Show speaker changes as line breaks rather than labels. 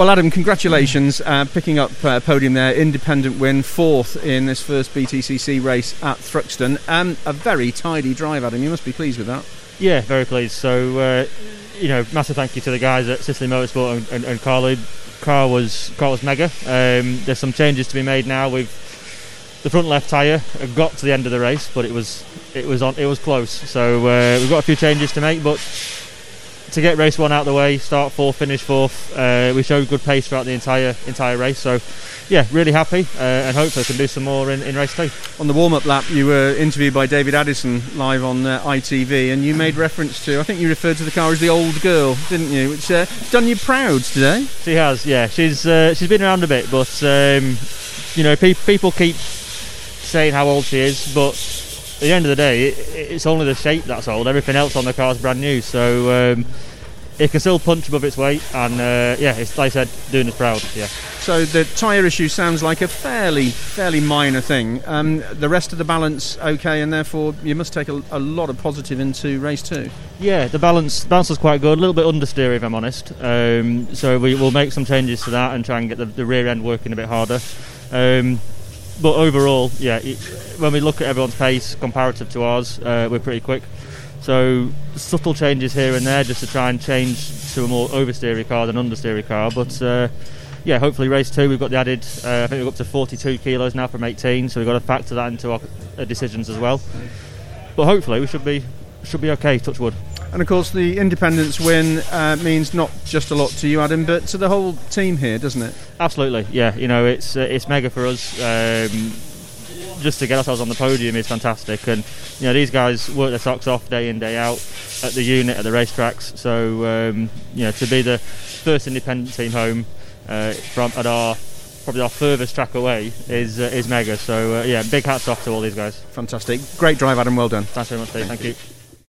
Well, Adam, congratulations uh, picking up uh, podium there, independent win, fourth in this first BTCC race at Thruxton. Um, a very tidy drive, Adam. You must be pleased with that.
Yeah, very pleased. So, uh, you know, massive thank you to the guys at Ciceley Motorsport and, and, and Carlube. Car was car was mega. Um, there's some changes to be made now. We've the front left tyre got to the end of the race, but it was it was on it was close. So uh, we've got a few changes to make, but to get race one out of the way, start fourth, finish fourth. Uh, we showed good pace throughout the entire entire race. So, yeah, really happy, uh, and hopefully can do some more in, in race two.
On the warm up lap, you were interviewed by David Addison live on uh, ITV, and you made reference to, I think you referred to the car as the old girl, didn't you? Which uh, done you proud today.
She has, yeah. She's uh, she's been around a bit, but um, you know, pe- people keep saying how old she is, but at the end of the day, it, it's only the shape that's old. Everything else on the car is brand new. So um, it can still punch above its weight, and uh, yeah, it's like I said, doing us proud. Yeah.
So the tyre issue sounds like a fairly fairly minor thing. Um, the rest of the balance okay, and therefore you must take a, a, lot of positive into race two.
Yeah, the balance balance was quite good. A little bit understeer, if I'm honest. Um, so we will make some changes to that and try and get the, the rear end working a bit harder. Um, but overall, yeah, it, when we look at everyone's pace comparative to ours, uh, we're pretty quick. So subtle changes here and there just to try and change to a more oversteery car than understeery car. But uh, yeah, hopefully race two we've got the added. Uh, I think we're up to 42 kilos now from 18, so we've got to factor that into our uh, decisions as well. But hopefully we should be should be okay. Touch wood.
And of course, the independence win uh, means not just a lot to you, Adam, but to the whole team here, doesn't it?
Absolutely, yeah. You know, it's uh, it's mega for us. Um, just to get ourselves on the podium is fantastic, and you know these guys work their socks off day in day out at the unit at the racetracks. So um, you know to be the first independent team home uh, from at our probably our furthest track away is uh, is mega. So uh, yeah, big hats off to all these guys.
Fantastic, great drive, Adam. Well done.
Thanks very much, Steve. Thank, Thank you. you.